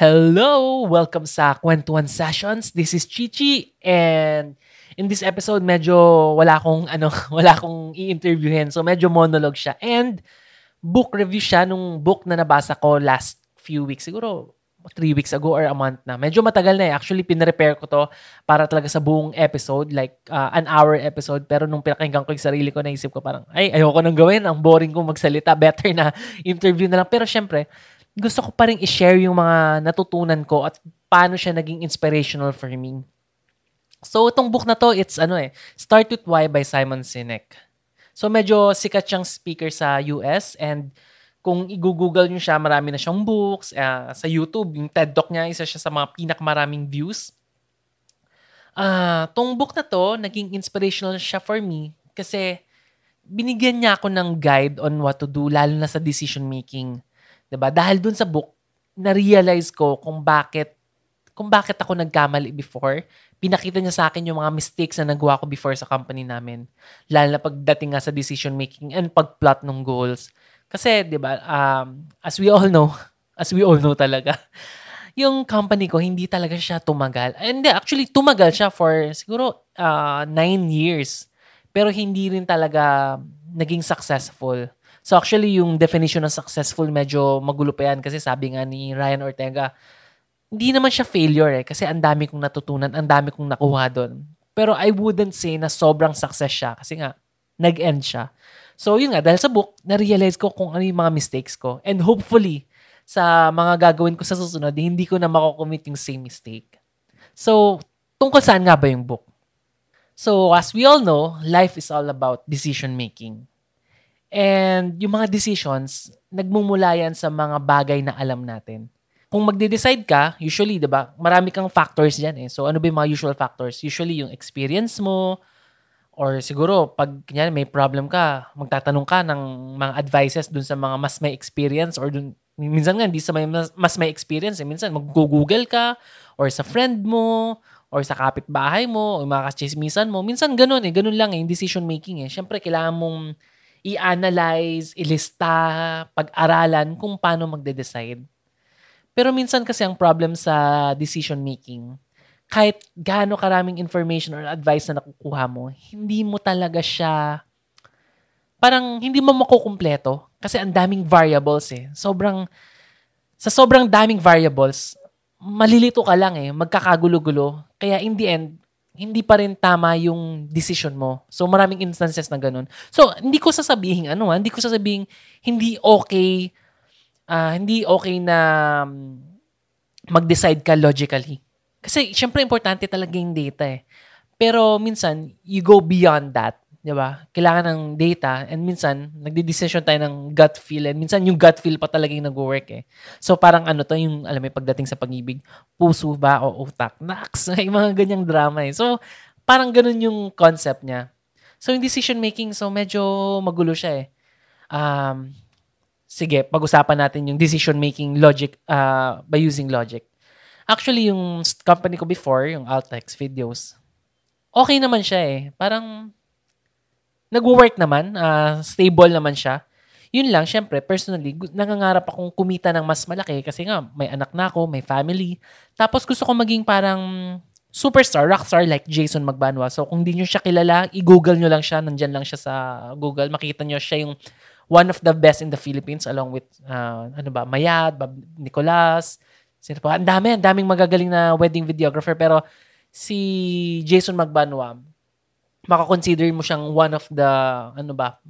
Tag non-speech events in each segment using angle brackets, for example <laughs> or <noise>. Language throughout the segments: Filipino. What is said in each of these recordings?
Hello! Welcome sa Kwentuhan Sessions. This is Chichi and in this episode medyo wala akong ano, <laughs> wala akong i-interviewin. So medyo monologue siya and book review siya nung book na nabasa ko last few weeks. Siguro three weeks ago or a month na. Medyo matagal na eh. Actually, pinrepair ko to para talaga sa buong episode, like uh, an hour episode. Pero nung pinakinggan ko yung sarili ko, naisip ko parang, ay, ayoko nang gawin. Ang boring kong magsalita. Better na <laughs> interview na lang. Pero syempre, gusto ko pa rin i-share yung mga natutunan ko at paano siya naging inspirational for me. So, itong book na to, it's ano eh, Start With Why by Simon Sinek. So, medyo sikat siyang speaker sa US and kung i-google nyo siya, marami na siyang books. Uh, sa YouTube, yung TED Talk niya, isa siya sa mga pinakamaraming views. Uh, tong book na to, naging inspirational siya for me kasi binigyan niya ako ng guide on what to do, lalo na sa decision making. 'Di ba? Dahil dun sa book, na-realize ko kung bakit kung bakit ako nagkamali before. Pinakita niya sa akin yung mga mistakes na nagawa ko before sa company namin. Lalo na pagdating nga sa decision making and pag-plot ng goals. Kasi, di ba, um, as we all know, <laughs> as we all know talaga, <laughs> yung company ko, hindi talaga siya tumagal. And actually, tumagal siya for siguro uh, nine years. Pero hindi rin talaga naging successful. So actually, yung definition ng successful, medyo magulo pa yan kasi sabi nga ni Ryan Ortega, hindi naman siya failure eh kasi ang dami kong natutunan, ang dami kong nakuha doon. Pero I wouldn't say na sobrang success siya kasi nga, nag-end siya. So yun nga, dahil sa book, na-realize ko kung ano yung mga mistakes ko. And hopefully, sa mga gagawin ko sa susunod, hindi ko na makocommit yung same mistake. So, tungkol saan nga ba yung book? So, as we all know, life is all about decision making. And yung mga decisions, nagmumula yan sa mga bagay na alam natin. Kung magde-decide ka, usually, di ba, marami kang factors dyan eh. So, ano ba yung mga usual factors? Usually, yung experience mo, or siguro, pag kanya, may problem ka, magtatanong ka ng mga advices dun sa mga mas may experience or dun, minsan nga, hindi sa may mas, mas may experience. Eh. Minsan, mag-google ka, or sa friend mo, or sa kapitbahay mo, o mga kachismisan mo. Minsan, ganun eh. Ganun lang eh, yung decision making eh. Siyempre, kailangan mong i-analyze, ilista, pag-aralan kung paano magde-decide. Pero minsan kasi ang problem sa decision making, kahit gaano karaming information or advice na nakukuha mo, hindi mo talaga siya parang hindi mo makukumpleto kasi ang daming variables eh. Sobrang sa sobrang daming variables, malilito ka lang eh, magkakagulo-gulo. Kaya in the end, hindi pa rin tama yung decision mo. So, maraming instances na ganun. So, hindi ko sasabihin, ano ha, hindi ko sasabihin, hindi okay, uh, hindi okay na um, mag-decide ka logically. Kasi, syempre, importante talaga yung data eh. Pero, minsan, you go beyond that. Di ba? Kailangan ng data and minsan, nagde-decision tayo ng gut feel and minsan yung gut feel pa talaga yung nag-work eh. So parang ano to, yung alam mo, pagdating sa pag-ibig, puso ba o utak? Naks, <laughs> may mga ganyang drama eh. So parang ganun yung concept niya. So yung decision making, so medyo magulo siya eh. Um, sige, pag-usapan natin yung decision making logic uh, by using logic. Actually, yung company ko before, yung Altex Videos, okay naman siya eh. Parang nagwo-work naman, uh, stable naman siya. Yun lang, syempre, personally, nangangarap akong kumita ng mas malaki kasi nga, may anak na ako, may family. Tapos gusto ko maging parang superstar, rockstar like Jason Magbanwa. So kung di nyo siya kilala, i-google nyo lang siya, nandyan lang siya sa Google. Makita nyo siya yung one of the best in the Philippines along with, uh, ano ba, Mayad, Bob Nicolas, sino pa, ang dami, ang daming magagaling na wedding videographer. Pero si Jason Magbanwa, makakonsider mo siyang one of the, ano ba,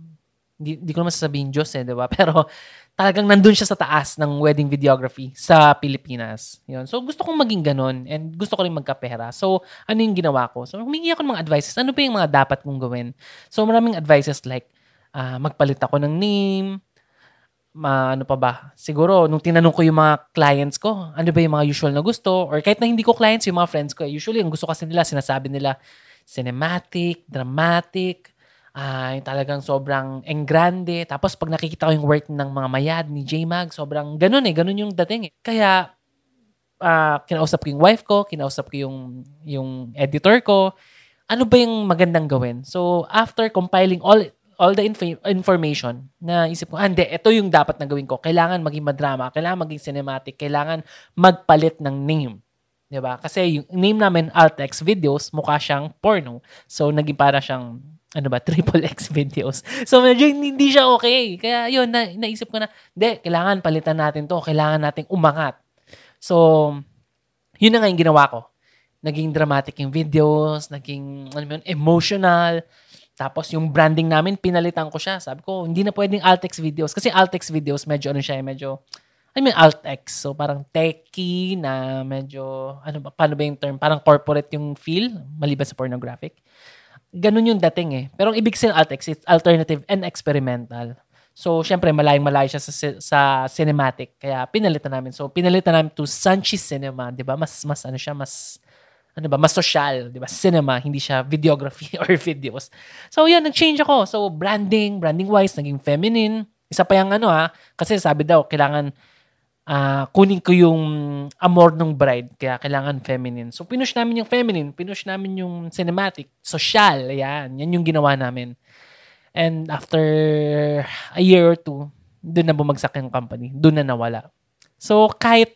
hindi, hindi ko naman sasabihin Diyos eh, di ba? <laughs> Pero talagang nandun siya sa taas ng wedding videography sa Pilipinas. Yun. So, gusto kong maging ganun and gusto ko rin magkapera. So, ano yung ginawa ko? So, humingi ako ng mga advices. Ano ba yung mga dapat kong gawin? So, maraming advices like, uh, magpalit ako ng name, ma, ano pa ba? Siguro, nung tinanong ko yung mga clients ko, ano ba yung mga usual na gusto? Or kahit na hindi ko clients, yung mga friends ko, usually, ang gusto kasi nila, sinasabi nila, cinematic, dramatic, uh, yung talagang sobrang engrande. Tapos pag nakikita ko yung work ng mga mayad ni J-Mag, sobrang ganun eh, ganun yung dating eh. Kaya uh, kinausap ko yung wife ko, kinausap ko yung, yung editor ko, ano ba yung magandang gawin? So after compiling all all the inf- information na isip ko, ah, hindi, ito yung dapat na gawin ko. Kailangan maging madrama, kailangan maging cinematic, kailangan magpalit ng name. 'Di ba? Kasi yung name namin Altex Videos, mukha siyang porno. So naging para siyang ano ba, <laughs> triple X videos. So medyo hindi siya okay. Kaya yun, na, naisip ko na, hindi, kailangan palitan natin to. Kailangan nating umangat. So, yun na nga yung ginawa ko. Naging dramatic yung videos, naging ano yun, emotional. Tapos yung branding namin, pinalitan ko siya. Sabi ko, hindi na pwedeng Altex videos. Kasi Altex videos, medyo ano siya, medyo I mean, Alt-X. So, parang techy na medyo, ano ba, paano ba yung term? Parang corporate yung feel, maliban sa pornographic. Ganun yung dating eh. Pero ang ibig sabihin Alt-X, it's alternative and experimental. So, syempre, malayang malayo siya sa, sa cinematic. Kaya, pinalitan namin. So, pinalitan namin to Sanchi Cinema. Di ba? Mas, mas, ano siya, mas, ano ba, mas social, di ba? Cinema, hindi siya videography <laughs> or videos. So, yan, nag-change ako. So, branding, branding-wise, naging feminine. Isa pa yung ano ha, kasi sabi daw, kailangan uh, kunin ko yung amor ng bride. Kaya kailangan feminine. So, pinush namin yung feminine. Pinush namin yung cinematic. Social. Yan. Yan yung ginawa namin. And after a year or two, doon na bumagsak yung company. Doon na nawala. So, kahit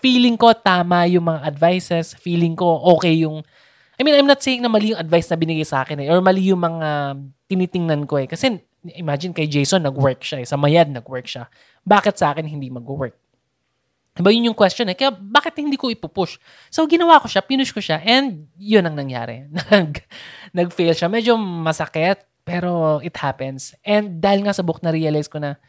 feeling ko tama yung mga advices, feeling ko okay yung I mean, I'm not saying na mali yung advice na binigay sa akin eh, or mali yung mga tinitingnan ko eh. Kasi imagine kay Jason, nag-work siya eh. Sa Mayad, nag-work siya. Bakit sa akin hindi mag-work? Diba yun yung question eh. Kaya bakit hindi ko ipupush? So ginawa ko siya, pinush ko siya, and yun ang nangyari. <laughs> Nag, nag-fail siya. Medyo masakit, pero it happens. And dahil nga sa book na-realize ko na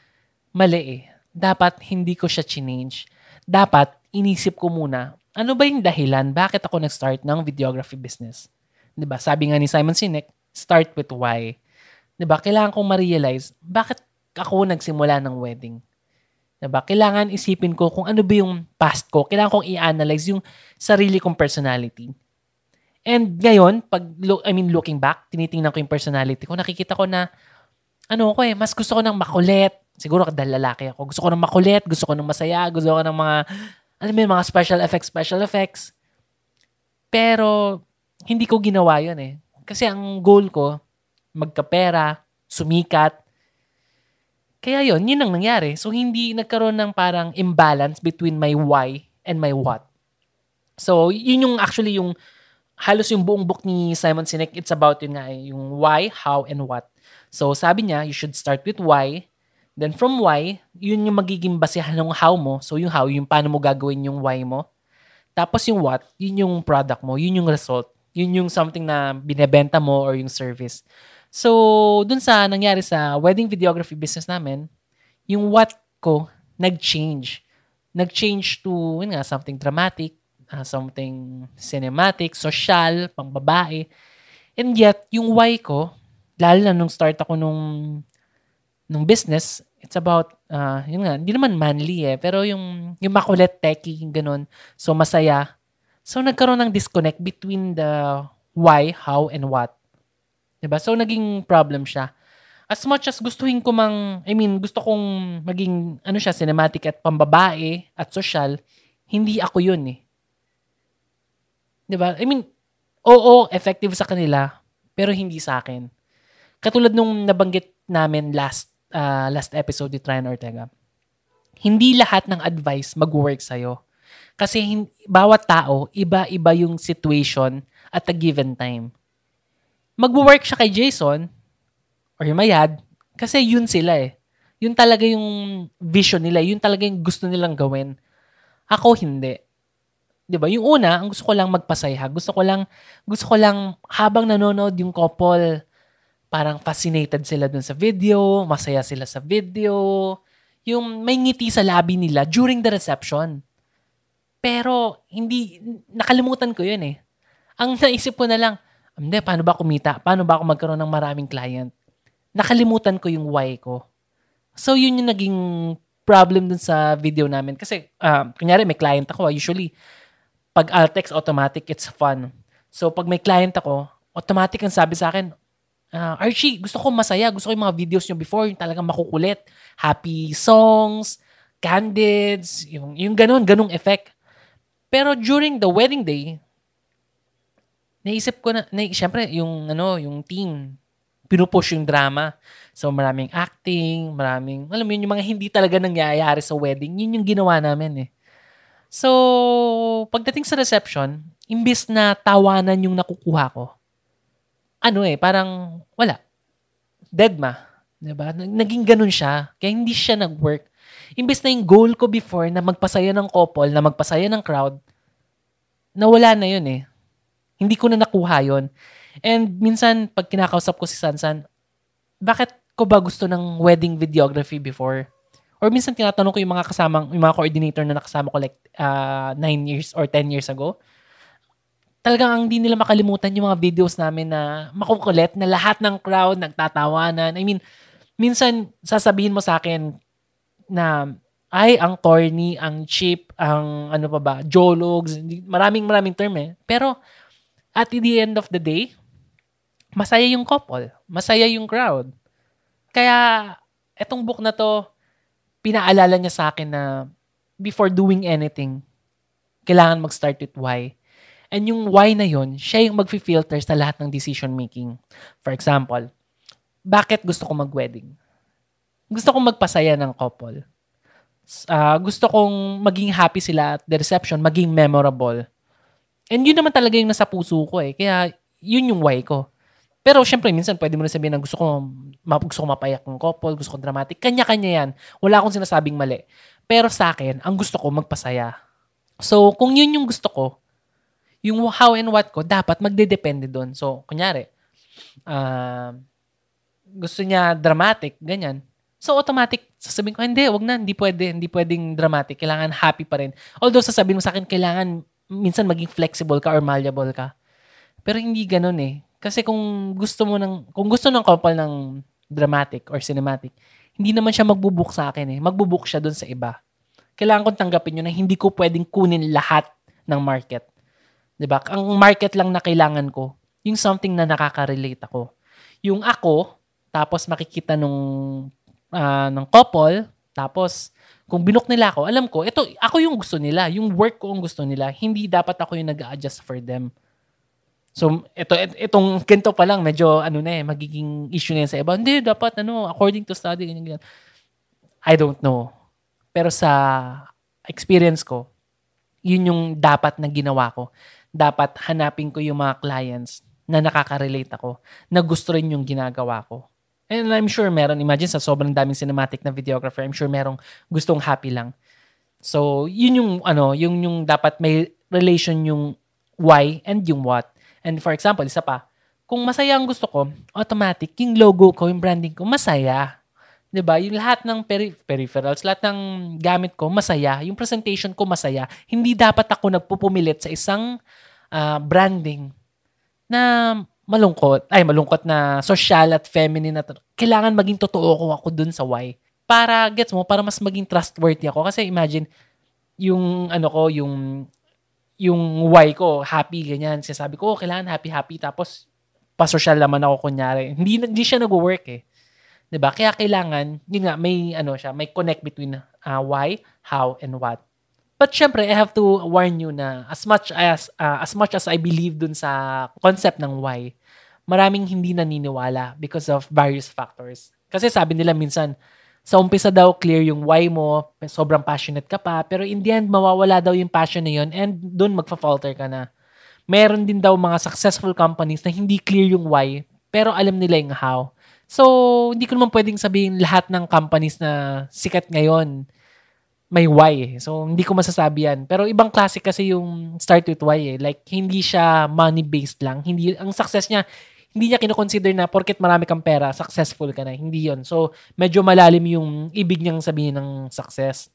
mali eh. Dapat hindi ko siya change. Dapat inisip ko muna, ano ba yung dahilan? Bakit ako nag-start ng videography business? ba? Sabi nga ni Simon Sinek, start with why. ba? Kailangan kong ma-realize bakit ako nagsimula ng wedding. Diba? Kailangan isipin ko kung ano ba yung past ko. Kailangan kong i-analyze yung sarili kong personality. And ngayon, pag look, I mean looking back, tinitingnan ko yung personality ko, nakikita ko na ano ko eh, mas gusto ko ng makulit. Siguro dahil lalaki ako. Gusto ko ng makulit, gusto ko ng masaya, gusto ko ng mga alam mo yung mga special effects, special effects. Pero hindi ko ginawa 'yon eh. Kasi ang goal ko magkapera, sumikat, kaya yon yun ang nangyari. So, hindi nagkaroon ng parang imbalance between my why and my what. So, yun yung actually yung halos yung buong book ni Simon Sinek, it's about yun nga, yung why, how, and what. So, sabi niya, you should start with why. Then from why, yun yung magiging basehan ng how mo. So, yung how, yung paano mo gagawin yung why mo. Tapos yung what, yun yung product mo, yun yung result. Yun yung something na binebenta mo or yung service. So, dun sa nangyari sa wedding videography business namin, yung what ko nag-change. Nag-change to, yun nga, something dramatic, uh, something cinematic, social, pang babae. And yet, yung why ko, lalo na nung start ako nung, nung business, it's about, uh, yun nga, hindi naman manly eh, pero yung, yung makulit, techy, ganun. So, masaya. So, nagkaroon ng disconnect between the why, how, and what. 'Di ba? So naging problem siya. As much as gustuhin ko mang, I mean, gusto kong maging ano siya, cinematic at pambabae at social, hindi ako 'yun eh. 'Di ba? I mean, oo, effective sa kanila, pero hindi sa akin. Katulad nung nabanggit namin last uh, last episode ni Tryon Ortega. Hindi lahat ng advice mag-work sa'yo. Kasi hin- bawat tao, iba-iba yung situation at a given time magwo-work siya kay Jason or yung Mayad kasi yun sila eh. Yun talaga yung vision nila. Yun talaga yung gusto nilang gawin. Ako hindi. 'Di ba? Yung una, ang gusto ko lang magpasaya. Gusto ko lang gusto ko lang habang nanonood yung couple, parang fascinated sila dun sa video, masaya sila sa video, yung may ngiti sa labi nila during the reception. Pero hindi nakalimutan ko 'yun eh. Ang <laughs> naisip ko na lang, hindi, paano ba kumita? Paano ba ako magkaroon ng maraming client? Nakalimutan ko yung why ko. So, yun yung naging problem dun sa video namin. Kasi, uh, kunyari, may client ako. Usually, pag Altex automatic, it's fun. So, pag may client ako, automatic ang sabi sa akin, uh, Archie, gusto ko masaya. Gusto ko yung mga videos nyo before, yung talagang makukulit. Happy songs, candids, yung, yung ganun, ganung effect. Pero during the wedding day, naisip ko na, na syempre, yung, ano, yung team, pinupush yung drama. So, maraming acting, maraming, alam mo yun, yung mga hindi talaga nangyayari sa wedding, yun yung ginawa namin eh. So, pagdating sa reception, imbis na tawanan yung nakukuha ko, ano eh, parang wala. Dead ma. Diba? Naging ganun siya. Kaya hindi siya nag-work. Imbes na yung goal ko before na magpasaya ng couple, na magpasaya ng crowd, nawala na yun eh. Hindi ko na nakuha yon And minsan, pag kinakausap ko si Sansan, bakit ko ba gusto ng wedding videography before? Or minsan tinatanong ko yung mga kasamang, yung mga coordinator na nakasama ko like uh, 9 years or 10 years ago. Talagang ang hindi nila makalimutan yung mga videos namin na makukulit na lahat ng crowd nagtatawanan. I mean, minsan sasabihin mo sa akin na ay, ang corny, ang cheap, ang ano pa ba, jologs, maraming maraming term eh. Pero at the end of the day, masaya yung couple, masaya yung crowd. Kaya etong book na to, pinaalala niya sa akin na before doing anything, kailangan mag-start with why. And yung why na yon, siya yung mag-filter sa lahat ng decision making. For example, bakit gusto ko mag-wedding? Gusto kong magpasaya ng couple uh, gusto kong maging happy sila at the reception, maging memorable. And yun naman talaga yung nasa puso ko eh. Kaya yun yung why ko. Pero syempre, minsan pwede mo na sabihin na gusto ko, gusto ko mapayak ng couple, gusto ko dramatic. Kanya-kanya yan. Wala akong sinasabing mali. Pero sa akin, ang gusto ko magpasaya. So, kung yun yung gusto ko, yung how and what ko, dapat magdedepende doon. So, kunyari, uh, gusto niya dramatic, ganyan. So, automatic, sasabihin ko, hindi, wag na, hindi pwede, hindi pwedeng dramatic. Kailangan happy pa rin. Although, sasabihin mo sa akin, kailangan minsan maging flexible ka or malleable ka. Pero hindi ganun eh. Kasi kung gusto mo ng, kung gusto ng couple ng dramatic or cinematic, hindi naman siya magbubook sa akin eh. Magbubook siya doon sa iba. Kailangan kong tanggapin yun na hindi ko pwedeng kunin lahat ng market. 'Di ba? Ang market lang na kailangan ko, yung something na nakaka-relate ako. Yung ako, tapos makikita nung uh, ng couple, tapos kung binok nila ako, alam ko, ito, ako yung gusto nila. Yung work ko ang gusto nila. Hindi dapat ako yung nag-adjust for them. So, ito, itong kento pa lang, medyo, ano na eh, magiging issue na yan sa iba. Hindi, dapat, ano, according to study, ganyan, ganyan. I don't know. Pero sa experience ko, yun yung dapat na ginawa ko. Dapat hanapin ko yung mga clients na nakaka-relate ako, na gusto rin yung ginagawa ko. And I'm sure meron, imagine sa sobrang daming cinematic na videographer, I'm sure merong gustong happy lang. So, yun yung, ano, yung, yung dapat may relation yung why and yung what. And for example, isa pa, kung masaya ang gusto ko, automatic, yung logo ko, yung branding ko, masaya. 'di ba? Yung lahat ng peri- peripherals, lahat ng gamit ko masaya, yung presentation ko masaya. Hindi dapat ako nagpupumilit sa isang uh, branding na malungkot, ay malungkot na social at feminine at kailangan maging totoo ko ako dun sa why. Para, gets mo, para mas maging trustworthy ako. Kasi imagine, yung ano ko, yung yung why ko, happy, ganyan. Sinasabi ko, oh, kailangan happy, happy. Tapos, pa-social naman ako kunyari. Hindi, hindi siya nag-work eh. 'di ba? Kaya kailangan, yun nga, may ano siya, may connect between uh, why, how, and what. But syempre, I have to warn you na as much as uh, as much as I believe dun sa concept ng why, maraming hindi naniniwala because of various factors. Kasi sabi nila minsan, sa umpisa daw clear yung why mo, sobrang passionate ka pa, pero in the end, mawawala daw yung passion na yun and dun magfa-falter ka na. Meron din daw mga successful companies na hindi clear yung why, pero alam nila yung how. So, hindi ko naman pwedeng sabihin lahat ng companies na sikat ngayon may why. So, hindi ko masasabi yan. Pero ibang klase kasi yung start with why eh. Like, hindi siya money-based lang. Hindi, ang success niya, hindi niya kinoconsider na porket marami kang pera, successful ka na. Hindi yon So, medyo malalim yung ibig niyang sabihin ng success.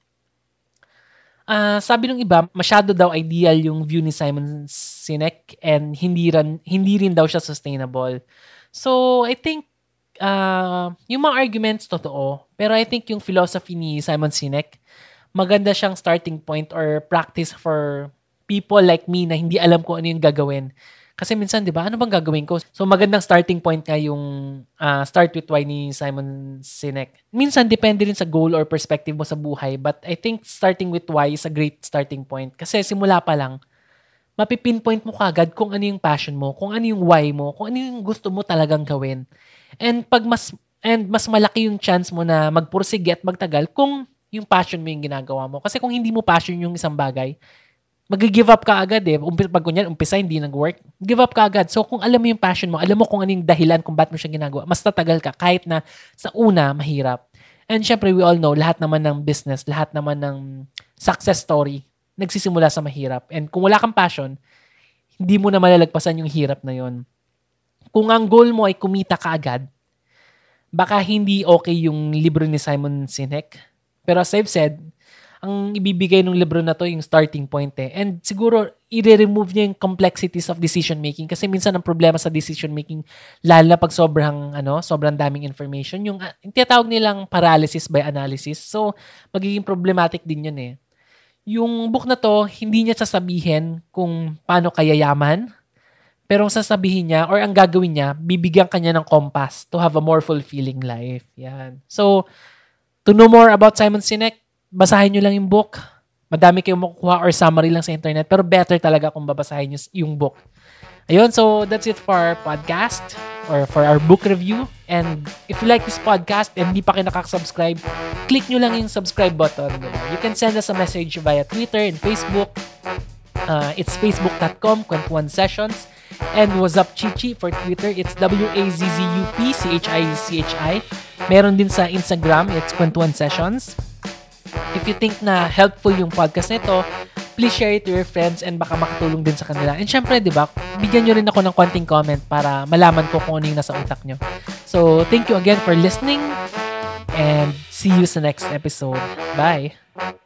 Uh, sabi ng iba, masyado daw ideal yung view ni Simon Sinek and hindi rin, hindi rin daw siya sustainable. So, I think uh, yung mga arguments totoo, pero I think yung philosophy ni Simon Sinek, maganda siyang starting point or practice for people like me na hindi alam ko ano yung gagawin. Kasi minsan, di ba, ano bang gagawin ko? So, magandang starting point nga yung uh, start with why ni Simon Sinek. Minsan, depende rin sa goal or perspective mo sa buhay. But I think starting with why is a great starting point. Kasi simula pa lang, mapipinpoint mo kagad kung ano yung passion mo, kung ano yung why mo, kung ano yung gusto mo talagang gawin. And pag mas and mas malaki yung chance mo na magpursige at magtagal kung yung passion mo yung ginagawa mo. Kasi kung hindi mo passion yung isang bagay, mag-give up ka agad eh. Umpi, pag kunyan, umpisa hindi nag-work, give up ka agad. So kung alam mo yung passion mo, alam mo kung ano yung dahilan kung ba't mo siya ginagawa, mas tatagal ka kahit na sa una, mahirap. And syempre, we all know, lahat naman ng business, lahat naman ng success story, nagsisimula sa mahirap. And kung wala kang passion, hindi mo na malalagpasan yung hirap na yon. Kung ang goal mo ay kumita ka agad, baka hindi okay yung libro ni Simon Sinek. Pero as I've said, ang ibibigay ng libro na to yung starting point eh. And siguro, i-remove niya yung complexities of decision making kasi minsan ang problema sa decision making lalo na pag sobrang ano, sobrang daming information, yung, uh, yung tinatawag nilang paralysis by analysis. So, magiging problematic din yun eh. Yung book na to, hindi niya sasabihin kung paano kaya yaman, pero ang sasabihin niya or ang gagawin niya, bibigyan kanya ng compass to have a more fulfilling life. Yan. So, to know more about Simon Sinek, basahin nyo lang yung book. Madami kayong makukuha or summary lang sa internet. Pero better talaga kung babasahin nyo yung book. Ayun, so that's it for our podcast or for our book review. And if you like this podcast and hindi pa kayo nakaka-subscribe, click nyo lang yung subscribe button. You can send us a message via Twitter and Facebook. Uh, it's facebook.com, Kwentuhan Sessions. And what's up Chichi for Twitter, it's W-A-Z-Z-U-P-C-H-I-C-H-I. Meron din sa Instagram, it's Kwentuhan Sessions. If you think na helpful yung podcast nito, please share it to your friends and baka makatulong din sa kanila. And syempre, di ba, bigyan nyo rin ako ng konting comment para malaman ko kung ano yung nasa utak nyo. So, thank you again for listening and see you sa next episode. Bye!